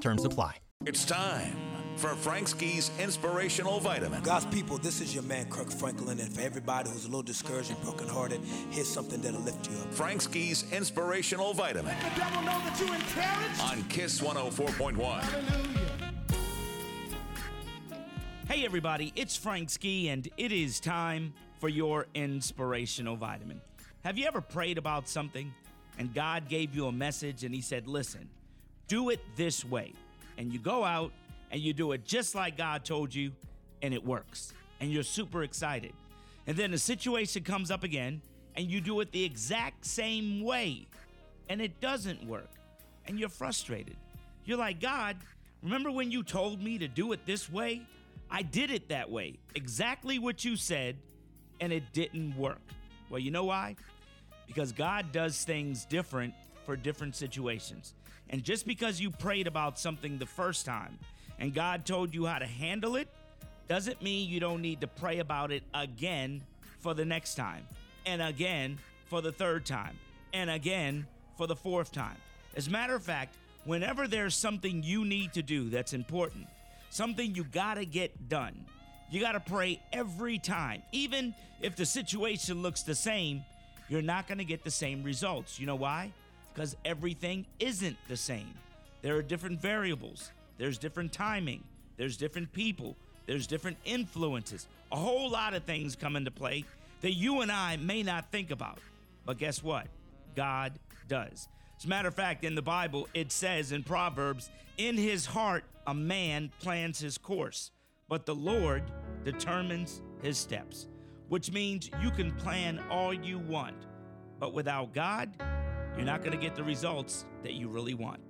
Terms apply. It's time for Frank Ski's Inspirational Vitamin. God's people, this is your man Kirk Franklin, and for everybody who's a little discouraged and brokenhearted, here's something that'll lift you up. Frank Ski's Inspirational Vitamin Let the devil know that you encouraged. on Kiss 104.1. Hallelujah. Hey, everybody, it's Frank Ski, and it is time for your inspirational vitamin. Have you ever prayed about something and God gave you a message and He said, Listen, do it this way? And you go out and you do it just like God told you, and it works. And you're super excited. And then a situation comes up again, and you do it the exact same way, and it doesn't work. And you're frustrated. You're like, God, remember when you told me to do it this way? I did it that way, exactly what you said, and it didn't work. Well, you know why? Because God does things different for different situations. And just because you prayed about something the first time and God told you how to handle it, doesn't mean you don't need to pray about it again for the next time, and again for the third time, and again for the fourth time. As a matter of fact, whenever there's something you need to do that's important, something you gotta get done, you gotta pray every time. Even if the situation looks the same, you're not gonna get the same results. You know why? Because everything isn't the same. There are different variables, there's different timing, there's different people, there's different influences. A whole lot of things come into play that you and I may not think about. But guess what? God does. As a matter of fact, in the Bible, it says in Proverbs, In his heart, a man plans his course, but the Lord determines his steps, which means you can plan all you want, but without God, you're not going to get the results that you really want.